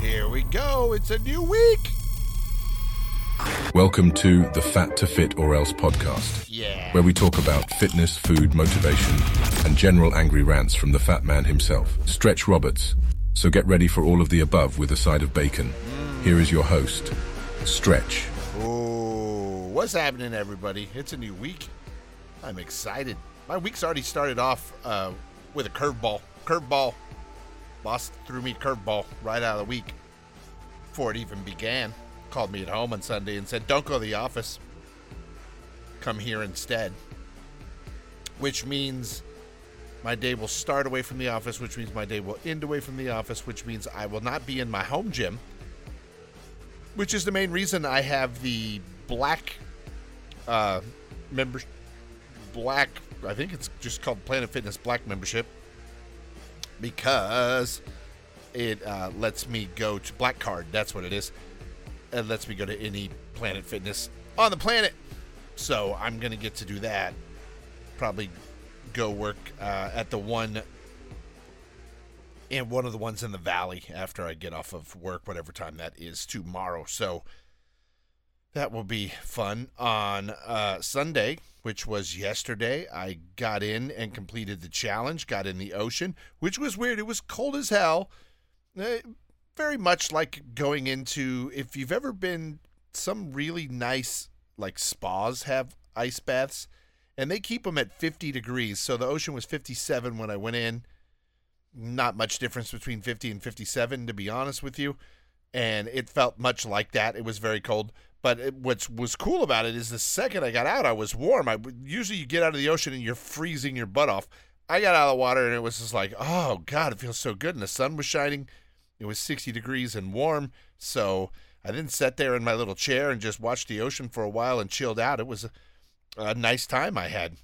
Here we go. It's a new week. Welcome to the Fat to Fit or Else podcast, Yeah. where we talk about fitness, food, motivation, and general angry rants from the fat man himself, Stretch Roberts. So get ready for all of the above with a side of bacon. Here is your host, Stretch. Oh, what's happening, everybody? It's a new week. I'm excited. My week's already started off uh, with a curveball. Curveball. Boss threw me curveball right out of the week before it even began. Called me at home on Sunday and said, Don't go to the office. Come here instead. Which means my day will start away from the office, which means my day will end away from the office, which means I will not be in my home gym which is the main reason I have the black uh, member, black. I think it's just called Planet Fitness Black membership because it uh, lets me go to Black Card. That's what it is. It lets me go to any Planet Fitness on the planet. So I'm gonna get to do that. Probably go work uh, at the one and one of the ones in the valley after I get off of work, whatever time that is tomorrow. So that will be fun. On uh, Sunday, which was yesterday, I got in and completed the challenge, got in the ocean, which was weird. It was cold as hell. Uh, very much like going into, if you've ever been, some really nice, like spas have ice baths, and they keep them at 50 degrees. So the ocean was 57 when I went in not much difference between 50 and 57 to be honest with you and it felt much like that it was very cold but it, what was cool about it is the second i got out i was warm. I usually you get out of the ocean and you're freezing your butt off. I got out of the water and it was just like oh god it feels so good. And the sun was shining. It was 60 degrees and warm. So i then sat there in my little chair and just watched the ocean for a while and chilled out. It was a, a nice time i had.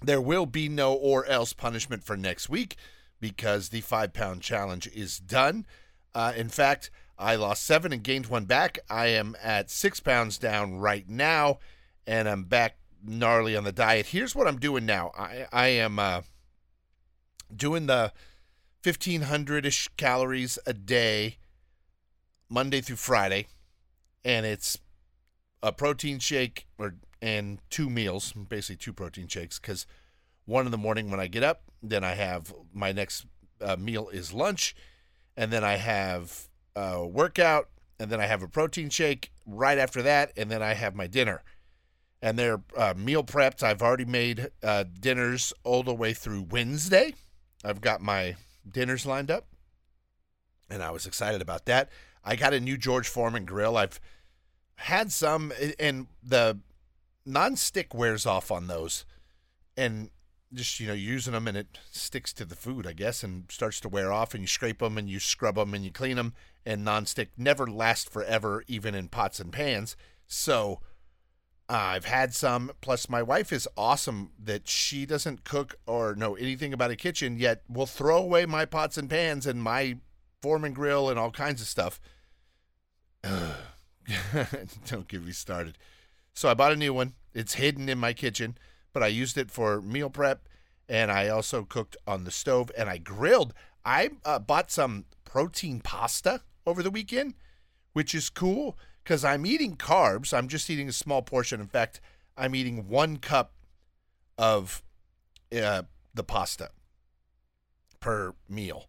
There will be no or else punishment for next week because the five pound challenge is done. Uh, in fact, I lost seven and gained one back. I am at six pounds down right now, and I'm back gnarly on the diet. Here's what I'm doing now I, I am uh, doing the 1500 ish calories a day, Monday through Friday, and it's a protein shake or and two meals, basically two protein shakes, because one in the morning when I get up. Then I have my next uh, meal is lunch, and then I have workout, and then I have a protein shake right after that, and then I have my dinner. And they're uh, meal prepped. I've already made uh, dinners all the way through Wednesday. I've got my dinners lined up, and I was excited about that. I got a new George Foreman grill. I've had some, and the non-stick wears off on those, and just you know using them and it sticks to the food i guess and starts to wear off and you scrape them and you scrub them and you clean them and nonstick never last forever even in pots and pans. So uh, i've had some. Plus my wife is awesome that she doesn't cook or know anything about a kitchen yet will throw away my pots and pans and my foreman grill and all kinds of stuff. Don't get me started. So i bought a new one. It's hidden in my kitchen but I used it for meal prep and I also cooked on the stove and I grilled. I uh, bought some protein pasta over the weekend, which is cool because I'm eating carbs. I'm just eating a small portion. In fact, I'm eating one cup of uh, the pasta per meal.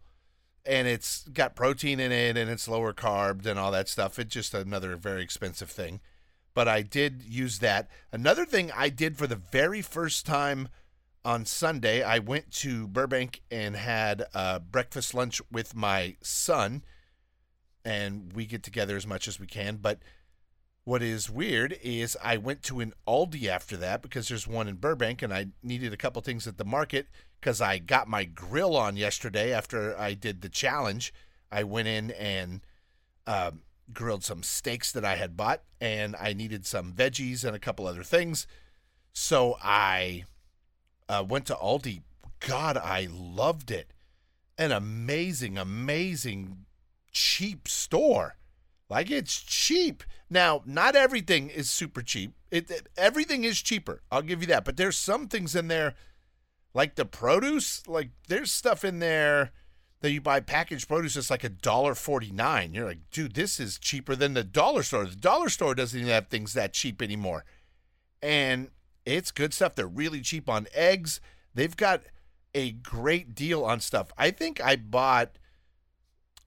And it's got protein in it and it's lower carb and all that stuff. It's just another very expensive thing but I did use that. Another thing I did for the very first time on Sunday, I went to Burbank and had uh, breakfast lunch with my son, and we get together as much as we can. But what is weird is I went to an Aldi after that because there's one in Burbank, and I needed a couple things at the market because I got my grill on yesterday after I did the challenge. I went in and. Um, grilled some steaks that I had bought, and I needed some veggies and a couple other things. So I uh, went to Aldi. God, I loved it. An amazing, amazing, cheap store. Like it's cheap. Now, not everything is super cheap. It, it, everything is cheaper. I'll give you that. But there's some things in there, like the produce. Like there's stuff in there that you buy packaged produce that's like a dollar forty nine. You're like, dude, this is cheaper than the dollar store. The dollar store doesn't even have things that cheap anymore. And it's good stuff. They're really cheap on eggs. They've got a great deal on stuff. I think I bought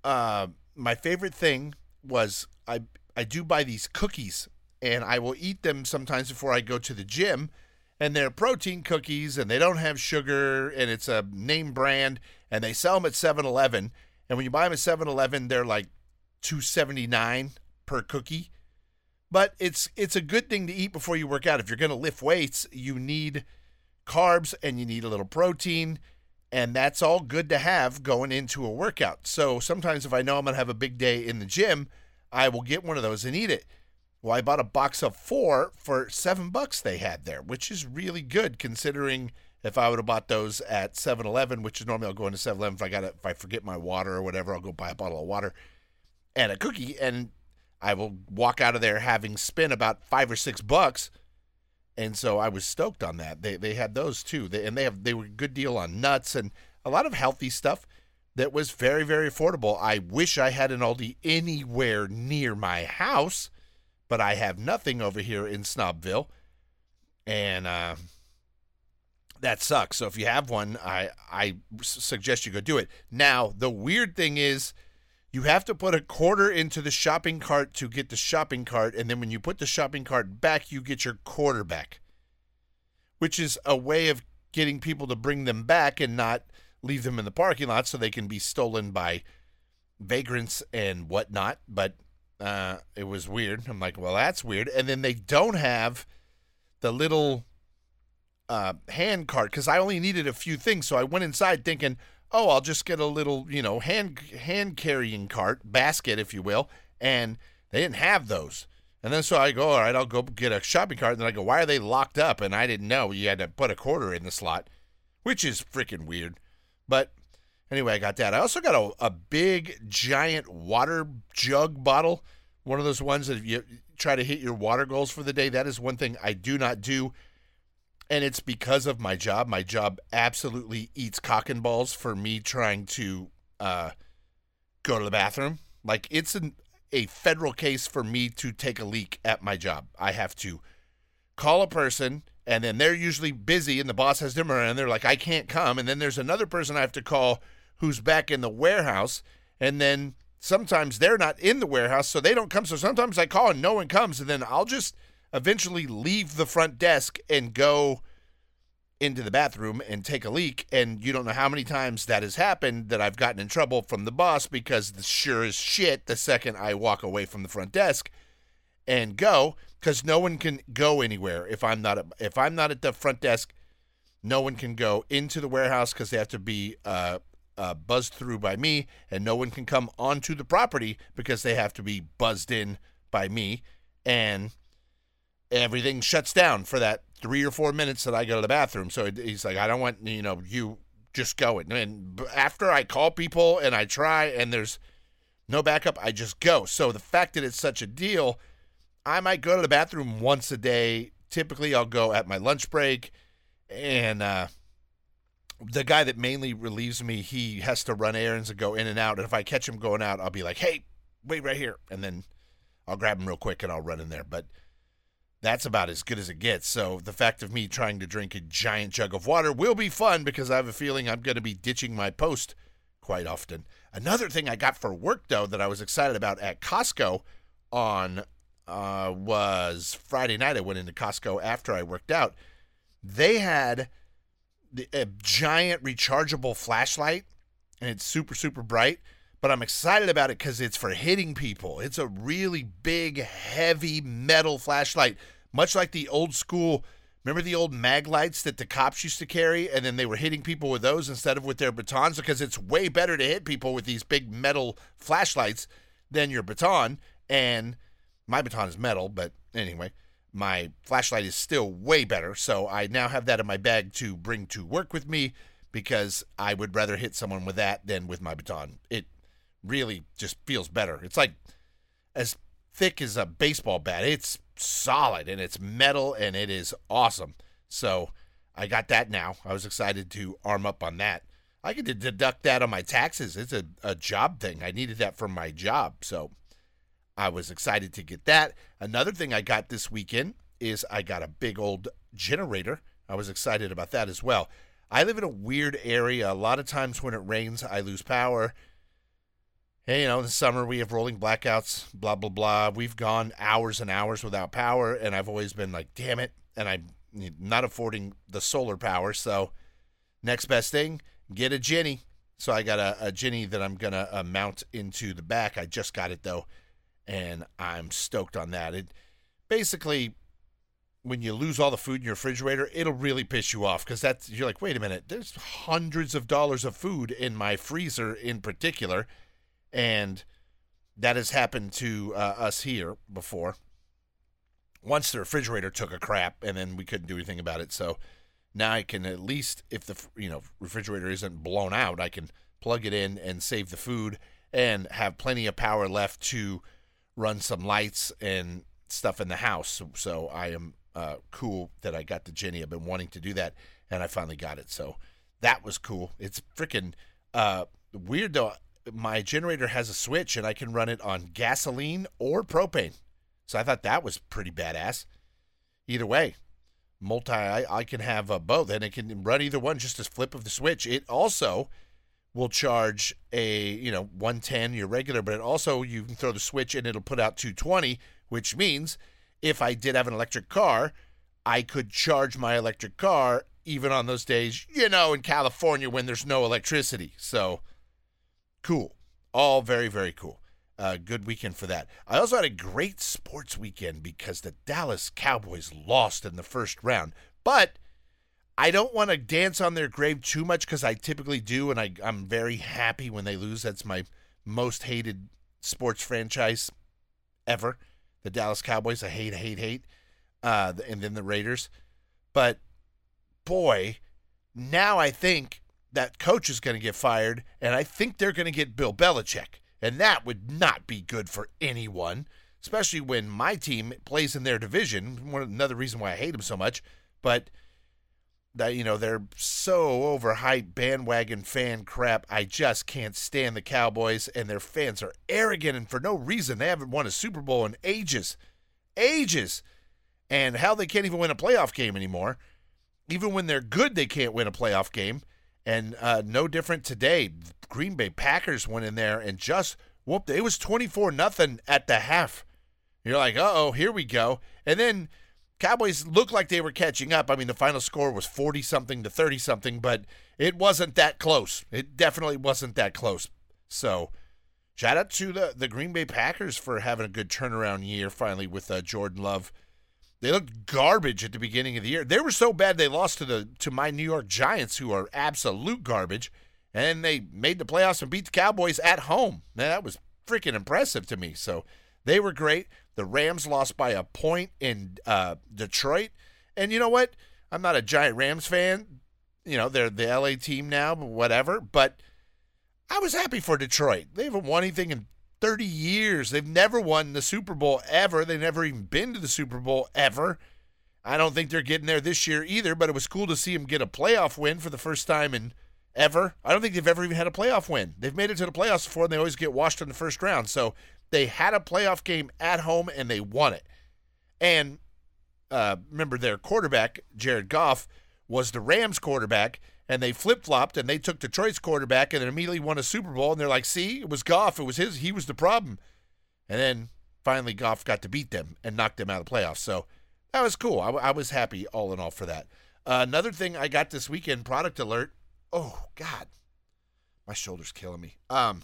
uh, my favorite thing was I I do buy these cookies and I will eat them sometimes before I go to the gym and they're protein cookies and they don't have sugar and it's a name brand and they sell them at 7-Eleven and when you buy them at 7-Eleven they're like 279 per cookie but it's it's a good thing to eat before you work out. If you're going to lift weights you need carbs and you need a little protein and that's all good to have going into a workout. So sometimes if I know I'm going to have a big day in the gym I will get one of those and eat it. Well, I bought a box of four for seven bucks they had there, which is really good considering if I would have bought those at 7 Eleven, which is normally I'll go into 7 Eleven if I got if I forget my water or whatever, I'll go buy a bottle of water and a cookie and I will walk out of there having spent about five or six bucks. And so I was stoked on that. They they had those too. They, and they have they were a good deal on nuts and a lot of healthy stuff that was very, very affordable. I wish I had an Aldi anywhere near my house but I have nothing over here in Snobville, and uh, that sucks. So if you have one, I I suggest you go do it. Now the weird thing is. You have to put a quarter into the shopping cart to get the shopping cart, and then when you put the shopping cart back, you get your quarter back, which is a way of getting people to bring them back and not leave them in the parking lot so they can be stolen by vagrants and whatnot. But uh, it was weird. I'm like, well, that's weird. And then they don't have the little uh, hand cart because I only needed a few things. So I went inside thinking, oh, I'll just get a little, you know, hand hand carrying cart basket, if you will. And they didn't have those. And then so I go, all right, I'll go get a shopping cart. And then I go, why are they locked up? And I didn't know you had to put a quarter in the slot, which is freaking weird. But Anyway, I got that. I also got a, a big, giant water jug bottle. One of those ones that if you try to hit your water goals for the day, that is one thing I do not do. And it's because of my job. My job absolutely eats cock and balls for me trying to uh, go to the bathroom. Like, it's an, a federal case for me to take a leak at my job. I have to call a person and then they're usually busy and the boss has them around and they're like i can't come and then there's another person i have to call who's back in the warehouse. And then sometimes they're not in the warehouse, so they don't come. So sometimes I call and no one comes. And then I'll just eventually leave the front desk and go into the bathroom and take a leak. And you don't know how many times that has happened that I've gotten in trouble from the boss because the sure as shit the second I walk away from the front desk and go because no one can go anywhere if I'm not if I'm not at the front desk. No one can go into the warehouse because they have to be uh, uh, buzzed through by me, and no one can come onto the property because they have to be buzzed in by me, and everything shuts down for that three or four minutes that I go to the bathroom. So he's like, I don't want you know you just going. And after I call people and I try, and there's no backup, I just go. So the fact that it's such a deal, I might go to the bathroom once a day. Typically, I'll go at my lunch break, and uh, the guy that mainly relieves me, he has to run errands and go in and out. And if I catch him going out, I'll be like, "Hey, wait right here," and then I'll grab him real quick and I'll run in there. But that's about as good as it gets. So the fact of me trying to drink a giant jug of water will be fun because I have a feeling I'm going to be ditching my post quite often. Another thing I got for work though that I was excited about at Costco on uh, was Friday night. I went into Costco after I worked out. They had a giant rechargeable flashlight and it's super super bright but i'm excited about it because it's for hitting people it's a really big heavy metal flashlight much like the old school remember the old Maglites that the cops used to carry and then they were hitting people with those instead of with their batons because it's way better to hit people with these big metal flashlights than your baton and my baton is metal but anyway my flashlight is still way better. So I now have that in my bag to bring to work with me because I would rather hit someone with that than with my baton. It really just feels better. It's like as thick as a baseball bat. It's solid and it's metal and it is awesome. So I got that now. I was excited to arm up on that. I could deduct that on my taxes. It's a, a job thing. I needed that for my job. So I was excited to get that. Another thing I got this weekend is I got a big old generator. I was excited about that as well. I live in a weird area. A lot of times when it rains, I lose power. Hey, you know, in the summer we have rolling blackouts, blah, blah, blah. We've gone hours and hours without power, and I've always been like, damn it. And I'm not affording the solar power. So, next best thing, get a Jenny. So, I got a, a Jenny that I'm going to uh, mount into the back. I just got it, though, and I'm stoked on that. It basically when you lose all the food in your refrigerator, it'll really piss you off because that's you're like, wait a minute, there's hundreds of dollars of food in my freezer in particular, and that has happened to uh, us here before. Once the refrigerator took a crap, and then we couldn't do anything about it. So now I can at least, if the you know refrigerator isn't blown out, I can plug it in and save the food and have plenty of power left to run some lights and stuff in the house. So, so I am uh, cool that I got the Jenny. I've been wanting to do that, and I finally got it. So that was cool. It's freaking uh, weird though. My generator has a switch, and I can run it on gasoline or propane. So I thought that was pretty badass. Either way, multi, I, I can have uh, both, and it can run either one. Just a flip of the switch. It also will charge a you know 110 your regular but it also you can throw the switch and it'll put out 220 which means if I did have an electric car, I could charge my electric car even on those days, you know, in California when there's no electricity. So cool. All very, very cool. Uh, good weekend for that. I also had a great sports weekend because the Dallas Cowboys lost in the first round. But I don't want to dance on their grave too much because I typically do, and I, I'm very happy when they lose. That's my most hated sports franchise ever the Dallas Cowboys. I hate, hate, hate. Uh, and then the Raiders. But boy, now I think that coach is going to get fired, and I think they're going to get Bill Belichick. And that would not be good for anyone, especially when my team plays in their division. One another reason why I hate them so much. But that you know they're so overhyped bandwagon fan crap. I just can't stand the Cowboys and their fans are arrogant and for no reason. They haven't won a Super Bowl in ages, ages, and how they can't even win a playoff game anymore. Even when they're good, they can't win a playoff game. And uh, no different today. Green Bay Packers went in there and just whooped. It was twenty four nothing at the half. You're like, oh, here we go. And then Cowboys looked like they were catching up. I mean, the final score was 40 something to 30 something, but it wasn't that close. It definitely wasn't that close. So, shout out to the, the Green Bay Packers for having a good turnaround year finally with uh, Jordan Love. They looked garbage at the beginning of the year. They were so bad they lost to the to my New York Giants, who are absolute garbage, and they made the playoffs and beat the Cowboys at home. Man, that was freaking impressive to me. So they were great. The Rams lost by a point in uh, Detroit. And you know what? I'm not a giant Rams fan. You know, they're the LA team now, but whatever. But I was happy for Detroit. They haven't won anything in 30 years. They've never won the Super Bowl ever. They've never even been to the Super Bowl ever. I don't think they're getting there this year either, but it was cool to see them get a playoff win for the first time in ever. I don't think they've ever even had a playoff win. They've made it to the playoffs before, and they always get washed in the first round. So they had a playoff game at home and they won it. And uh, remember, their quarterback, Jared Goff, was the Rams quarterback, and they flip flopped and they took Detroit's quarterback and then immediately won a Super Bowl. And they're like, see, it was Goff. It was his. He was the problem. And then finally, Goff got to beat them and knocked them out of the playoffs. So that was cool. I, I was happy all in all for that. Uh, another thing I got this weekend, product alert. Oh, God. My shoulder's killing me. Um,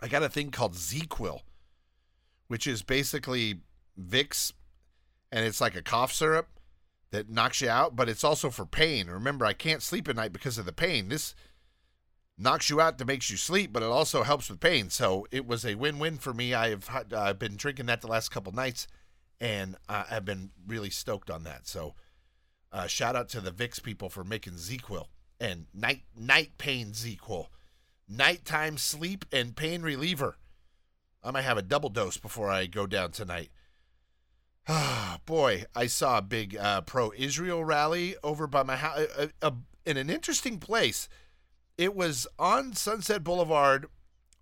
I got a thing called ZzzQuil, which is basically Vicks, and it's like a cough syrup that knocks you out, but it's also for pain. Remember, I can't sleep at night because of the pain. This knocks you out to makes you sleep, but it also helps with pain. So it was a win-win for me. I have I've been drinking that the last couple nights, and I've been really stoked on that. So uh, shout out to the Vicks people for making ZzzQuil and night night pain ZzzQuil nighttime sleep and pain reliever. I might have a double dose before I go down tonight. Ah, boy, I saw a big uh, pro Israel rally over by my house uh, uh, uh, in an interesting place. it was on Sunset Boulevard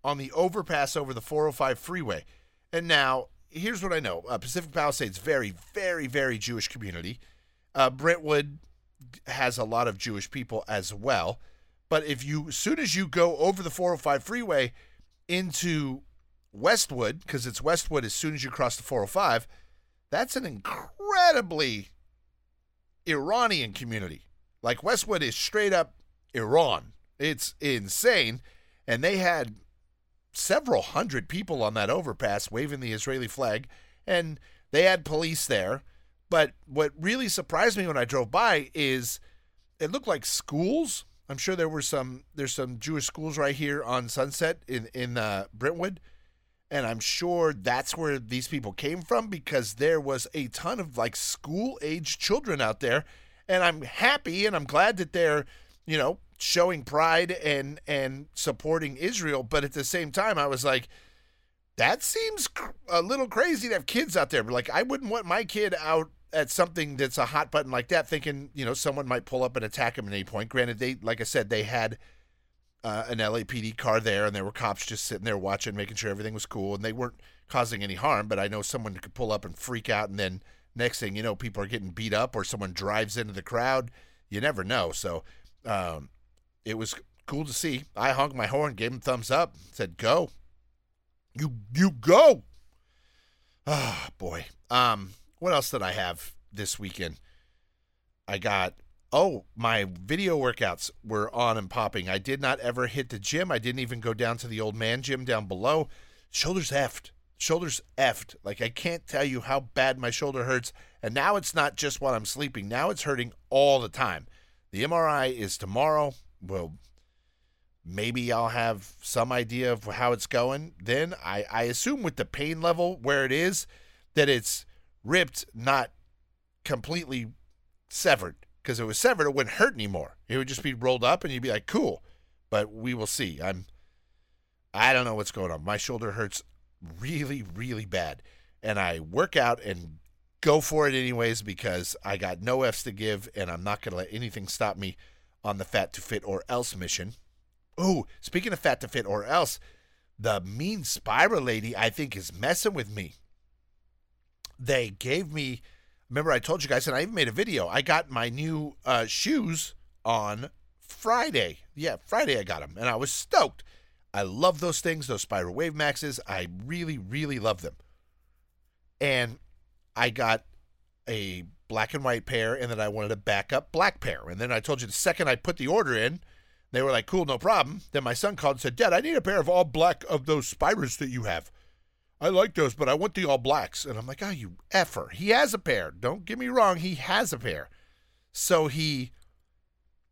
on the overpass over the 405 freeway. And now, here's what I know Pacific Palisades, very, very, very Jewish community. Brentwood has a lot of Jewish people as well. But if you, as soon as you go over the 405 freeway into Westwood, because it's Westwood as soon as you cross the 405, that's an incredibly Iranian community. Like Westwood is straight up Iran. It's insane. And they had several hundred people on that overpass waving the Israeli flag, and they had police there. But what really surprised me when I drove by is it looked like schools. I'm sure there were some there's some Jewish schools right here on Sunset in in uh, Brentwood, and I'm sure that's where these people came from because there was a ton of like school age children out there, and I'm happy and I'm glad that they're you know showing pride and and supporting Israel, but at the same time, I was like, that seems cr- a little crazy to have kids out there. Like, I wouldn't want my kid out at something that's a hot button like that, thinking you know someone might pull up and attack him at any point. Granted, they like I said, they had. Uh, an LAPD car there, and there were cops just sitting there watching, making sure everything was cool, and they weren't causing any harm. But I know someone could pull up and freak out, and then next thing you know, people are getting beat up, or someone drives into the crowd. You never know. So, um, it was cool to see. I honked my horn, gave him thumbs up, said, "Go, you you go." Ah, oh, boy. Um, what else did I have this weekend? I got oh my video workouts were on and popping. I did not ever hit the gym. I didn't even go down to the old man gym down below. Shoulders effed. Shoulders effed. Like I can't tell you how bad my shoulder hurts. And now it's not just while I'm sleeping. Now it's hurting all the time. The MRI is tomorrow well, maybe I'll have some idea of how it's going. Then I, I assume with the pain level where it is, that it's ripped, not completely severed. Because it was severed, it wouldn't hurt anymore. It would just be rolled up, and you'd be like, "Cool." But we will see. I'm. I don't know what's going on. My shoulder hurts really, really bad, and I work out and go for it anyways because I got no F's to give, and I'm not going to let anything stop me on the Fat to Fit or Else mission. Oh, speaking of Fat to Fit or Else, the mean Spira lady, I think, is messing with me. They gave me, remember, I told you guys, and I even made a video. I got my new uh, shoes on Friday. Yeah, Friday I got them, and I was stoked. I love those things, those Spira Wave Maxes. I really, really love them. And I got a black and white pair, and then I wanted a backup black pair. And then I told you the second I put the order in, they were like, cool, no problem. Then my son called and said, Dad, I need a pair of all black of those Spiras that you have. I like those, but I want the all blacks. And I'm like, oh, you effer. He has a pair. Don't get me wrong. He has a pair. So he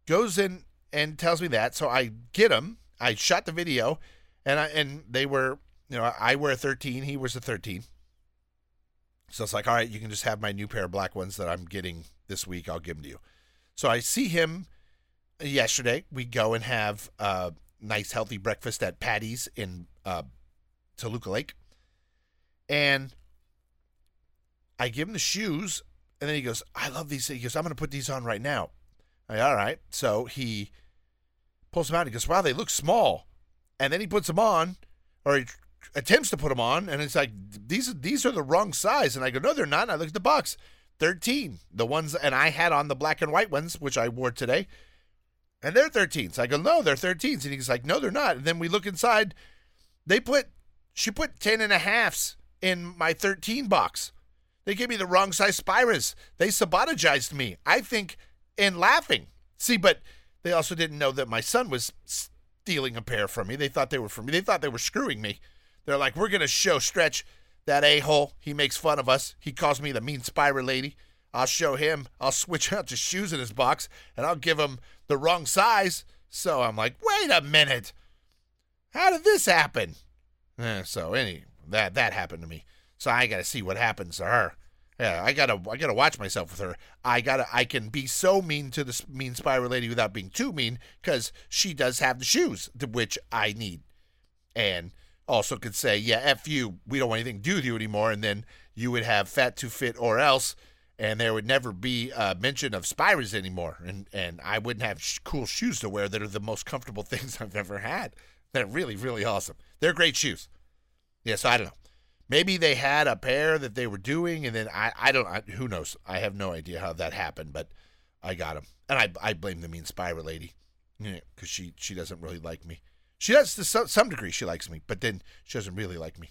goes in and tells me that. So I get him. I shot the video, and I and they were, you know, I wear a 13. He wears a 13. So it's like, all right, you can just have my new pair of black ones that I'm getting this week. I'll give them to you. So I see him yesterday. We go and have a nice, healthy breakfast at Patty's in uh, Toluca Lake. And I give him the shoes. And then he goes, I love these. He goes, I'm going to put these on right now. Like, all right. So he pulls them out. He goes, wow, they look small. And then he puts them on, or he attempts to put them on, and it's like these these are the wrong size. And I go, no, they're not. And I look at the box, thirteen. The ones, and I had on the black and white ones, which I wore today, and they're 13s. I go, no, they're 13s. And he's like, no, they're not. And then we look inside. They put she put 10 and a halfs in my 13 box. They gave me the wrong size Spiras. They sabotagized me. I think in laughing. See, but they also didn't know that my son was stealing a pair from me. They thought they were from me. They thought they were screwing me. They're like, we're going to show Stretch that a hole. He makes fun of us. He calls me the mean Spira lady. I'll show him. I'll switch out the shoes in his box and I'll give him the wrong size. So I'm like, wait a minute. How did this happen? Eh, so any that that happened to me. So I got to see what happens to her. Yeah, I gotta I gotta watch myself with her. I gotta I can be so mean to this mean Spira lady without being too mean because she does have the shoes which I need, and also could say, yeah, F you, we don't want anything to do with you anymore. And then you would have fat to fit or else. and there would never be a mention of Spiras anymore, and and I wouldn't have sh- cool shoes to wear that are the most comfortable things I've ever had. They're really really awesome. They're great shoes. Yeah, so I don't know. Maybe they had a pair that they were doing, and then I I don't who knows. I have no idea how that happened, but I got them, and I I blame the mean Spira lady, yeah, because she she doesn't really like me. She does to some, some degree. She likes me, but then she doesn't really like me.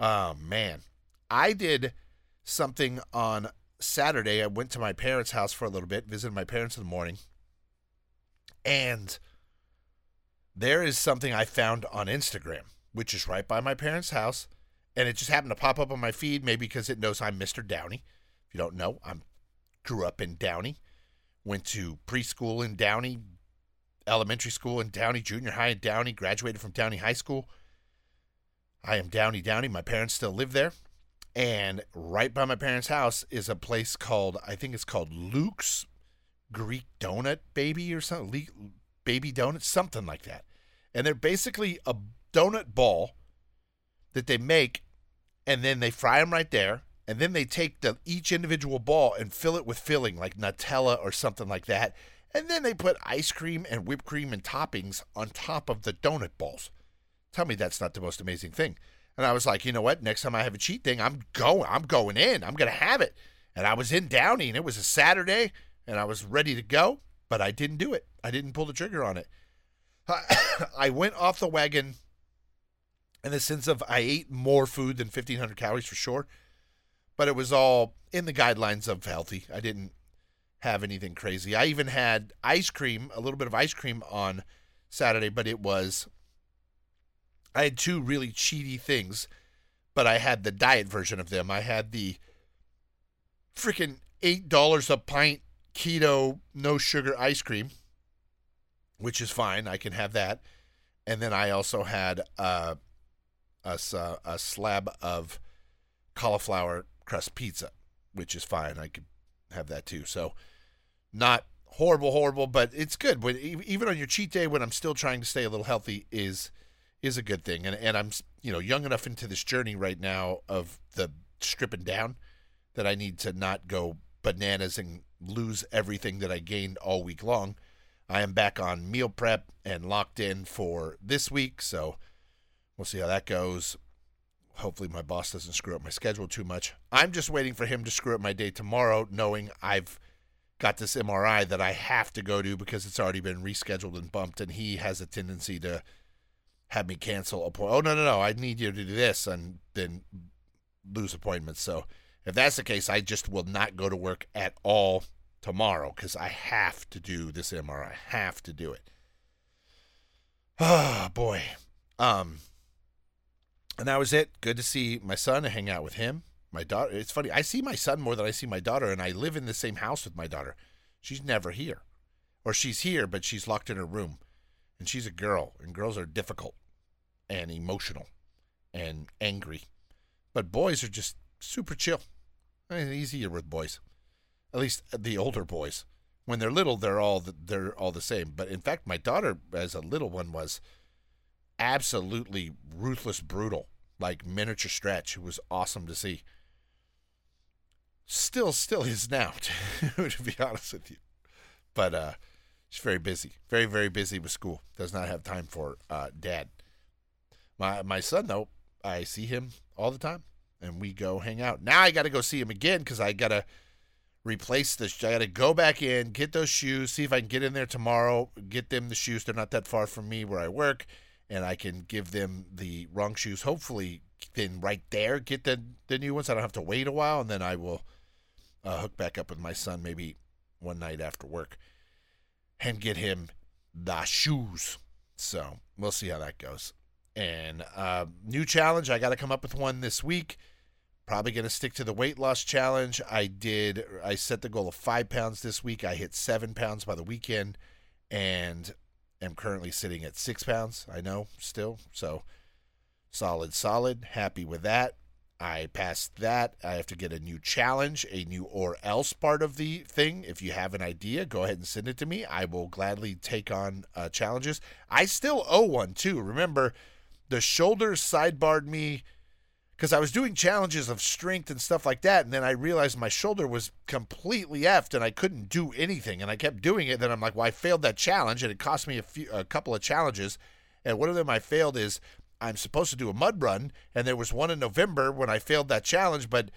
Oh man, I did something on Saturday. I went to my parents' house for a little bit, visited my parents in the morning, and there is something I found on Instagram, which is right by my parents' house, and it just happened to pop up on my feed, maybe because it knows I'm Mr. Downey. If you don't know, I'm grew up in Downey, went to preschool in Downey, elementary school in Downey, junior high in Downey, graduated from Downey High School. I am Downey Downey. My parents still live there. And right by my parents' house is a place called, I think it's called Luke's Greek Donut Baby or something, Le- Baby Donut, something like that. And they're basically a donut ball that they make, and then they fry them right there. And then they take the each individual ball and fill it with filling like Nutella or something like that. And then they put ice cream and whipped cream and toppings on top of the donut balls. Tell me that's not the most amazing thing. And I was like, you know what? Next time I have a cheat thing, I'm going. I'm going in. I'm going to have it. And I was in Downey, and it was a Saturday, and I was ready to go, but I didn't do it. I didn't pull the trigger on it. I went off the wagon in the sense of I ate more food than 1,500 calories for sure, but it was all in the guidelines of healthy. I didn't have anything crazy. I even had ice cream, a little bit of ice cream on Saturday, but it was I had two really cheaty things, but I had the diet version of them. I had the freaking eight dollars a pint keto no sugar ice cream, which is fine. I can have that, and then I also had uh, a uh, a slab of cauliflower crust pizza, which is fine. I could have that too. So, not horrible, horrible, but it's good. But even on your cheat day, when I'm still trying to stay a little healthy, is is a good thing. And and I'm you know young enough into this journey right now of the stripping down that I need to not go bananas and lose everything that I gained all week long. I am back on meal prep and locked in for this week, so we'll see how that goes. Hopefully, my boss doesn't screw up my schedule too much. I'm just waiting for him to screw up my day tomorrow, knowing I've got this MRI that I have to go to because it's already been rescheduled and bumped, and he has a tendency to have me cancel a appointment. Oh no no no! I need you to do this and then lose appointments. So if that's the case, I just will not go to work at all tomorrow because I have to do this MRI. I have to do it. Oh boy. Um. And that was it. Good to see my son hang out with him. My daughter. It's funny. I see my son more than I see my daughter, and I live in the same house with my daughter. She's never here, or she's here, but she's locked in her room, and she's a girl, and girls are difficult and emotional and angry. But boys are just super chill. Eh, I mean, easier with boys, at least the older boys. When they're little, they're all the, they're all the same. But in fact, my daughter, as a little one, was absolutely ruthless, brutal, like miniature stretch. It was awesome to see. Still, still is now, to be honest with you. But uh, she's very busy, very, very busy with school. Does not have time for uh, dad. My my son though, I see him all the time, and we go hang out. Now I got to go see him again because I got to replace the. I got to go back in, get those shoes, see if I can get in there tomorrow, get them the shoes. They're not that far from me where I work, and I can give them the wrong shoes. Hopefully, then right there get the the new ones. I don't have to wait a while, and then I will uh, hook back up with my son maybe one night after work and get him the shoes. So we'll see how that goes. And uh, new challenge, I got to come up with one this week. Probably going to stick to the weight loss challenge. I did, I set the goal of five pounds this week. I hit seven pounds by the weekend and am currently sitting at six pounds. I know still. So solid, solid. Happy with that. I passed that. I have to get a new challenge, a new or else part of the thing. If you have an idea, go ahead and send it to me. I will gladly take on uh, challenges. I still owe one too. Remember, the shoulders sidebarred me because I was doing challenges of strength and stuff like that, and then I realized my shoulder was completely effed and I couldn't do anything, and I kept doing it. Then I'm like, well, I failed that challenge, and it cost me a few, a couple of challenges, and one of them I failed is I'm supposed to do a mud run, and there was one in November when I failed that challenge, but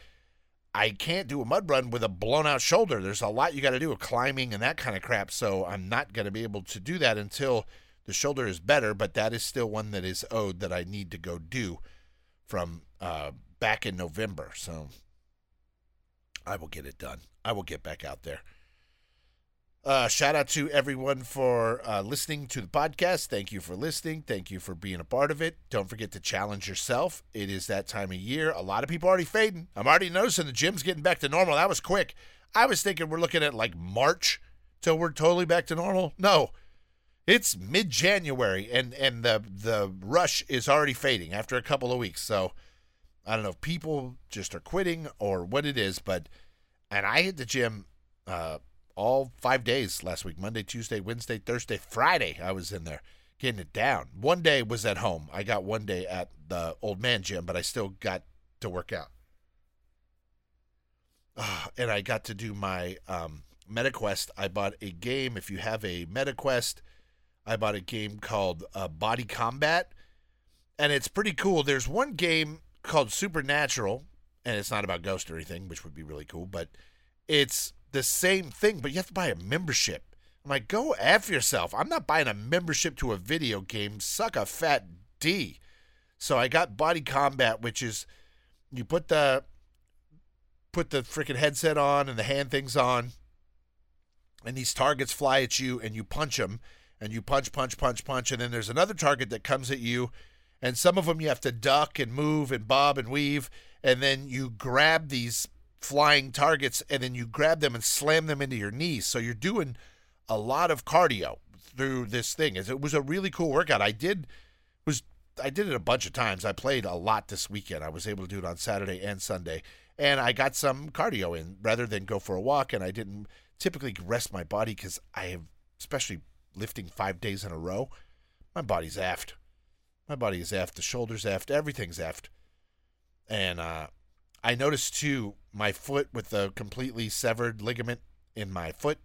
I can't do a mud run with a blown out shoulder. There's a lot you got to do, with climbing and that kind of crap. So I'm not going to be able to do that until the shoulder is better. But that is still one that is owed that I need to go do from uh, back in November. So I will get it done. I will get back out there. Uh, shout out to everyone for uh, listening to the podcast. Thank you for listening. Thank you for being a part of it. Don't forget to challenge yourself. It is that time of year. A lot of people already fading. I'm already noticing the gym's getting back to normal. That was quick. I was thinking we're looking at like March till we're totally back to normal. No, it's mid January, and and the the rush is already fading after a couple of weeks. So I don't know if people just are quitting or what it is, but and I hit the gym. Uh, all five days last week Monday, Tuesday, Wednesday, Thursday, Friday. I was in there getting it down. One day was at home. I got one day at the old man gym, but I still got to work out. Uh, and I got to do my um, MetaQuest. I bought a game. If you have a MetaQuest, I bought a game called uh, Body Combat. And it's pretty cool. There's one game called Supernatural, and it's not about ghosts or anything, which would be really cool, but it's the same thing, but you have to buy a membership. I'm like, go F yourself. I'm not buying a membership to a video game. Suck a fat D. So I got Body Combat, which is you put the put the freaking headset on and the hand things on, and these targets fly at you, and you punch them, and you punch, punch, punch, punch, and then there's another target that comes at you, and some of them you have to duck and move and bob and weave, and then you grab these flying targets and then you grab them and slam them into your knees. So you're doing a lot of cardio through this thing. It was a really cool workout. I did was I did it a bunch of times. I played a lot this weekend. I was able to do it on Saturday and Sunday. And I got some cardio in rather than go for a walk. And I didn't typically rest my body because I have, especially lifting five days in a row, my body's aft. My body is aft. The shoulders aft. Everything's aft. And uh, I noticed too my foot with the completely severed ligament in my foot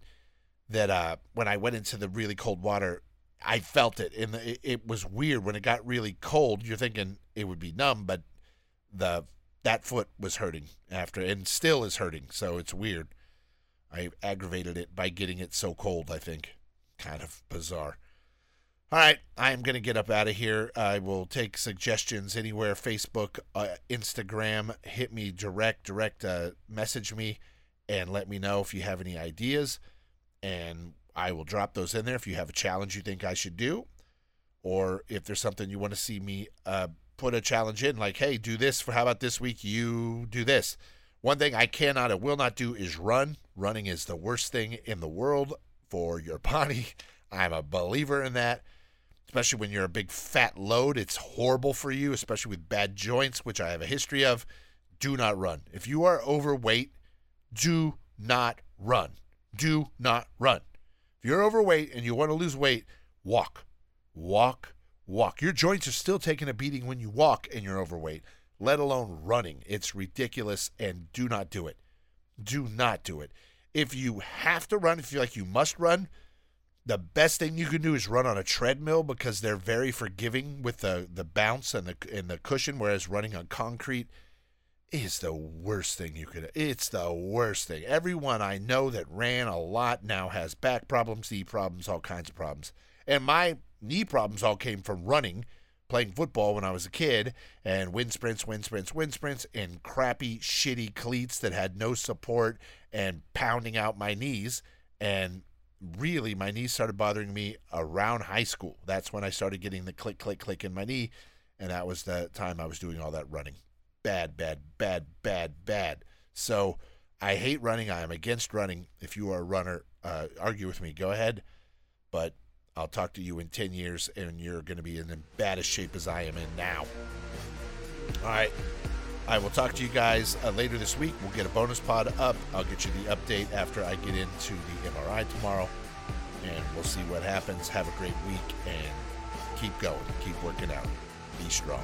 that uh, when I went into the really cold water, I felt it, and it, it was weird when it got really cold. You're thinking it would be numb, but the that foot was hurting after, and still is hurting. So it's weird. I aggravated it by getting it so cold. I think kind of bizarre. All right, I am going to get up out of here. I will take suggestions anywhere Facebook, uh, Instagram. Hit me direct, direct uh, message me and let me know if you have any ideas. And I will drop those in there if you have a challenge you think I should do. Or if there's something you want to see me uh, put a challenge in, like, hey, do this for how about this week? You do this. One thing I cannot and will not do is run. Running is the worst thing in the world for your body. I'm a believer in that especially when you're a big fat load. It's horrible for you, especially with bad joints, which I have a history of. Do not run. If you are overweight, do not run. Do not run. If you're overweight and you want to lose weight, walk. Walk, walk. Your joints are still taking a beating when you walk and you're overweight, let alone running. It's ridiculous and do not do it. Do not do it. If you have to run, if you feel like you must run, the best thing you can do is run on a treadmill because they're very forgiving with the, the bounce and the and the cushion, whereas running on concrete is the worst thing you could. It's the worst thing. Everyone I know that ran a lot now has back problems, knee problems, all kinds of problems. And my knee problems all came from running, playing football when I was a kid, and wind sprints, wind sprints, wind sprints, and crappy, shitty cleats that had no support and pounding out my knees. And really my knees started bothering me around high school. That's when I started getting the click, click, click in my knee. And that was the time I was doing all that running. Bad, bad, bad, bad, bad. So I hate running. I am against running. If you are a runner, uh, argue with me. Go ahead. But I'll talk to you in 10 years and you're going to be in the baddest shape as I am in now. All right. I will talk to you guys uh, later this week. We'll get a bonus pod up. I'll get you the update after I get into the MRI tomorrow, and we'll see what happens. Have a great week and keep going, keep working out. Be strong.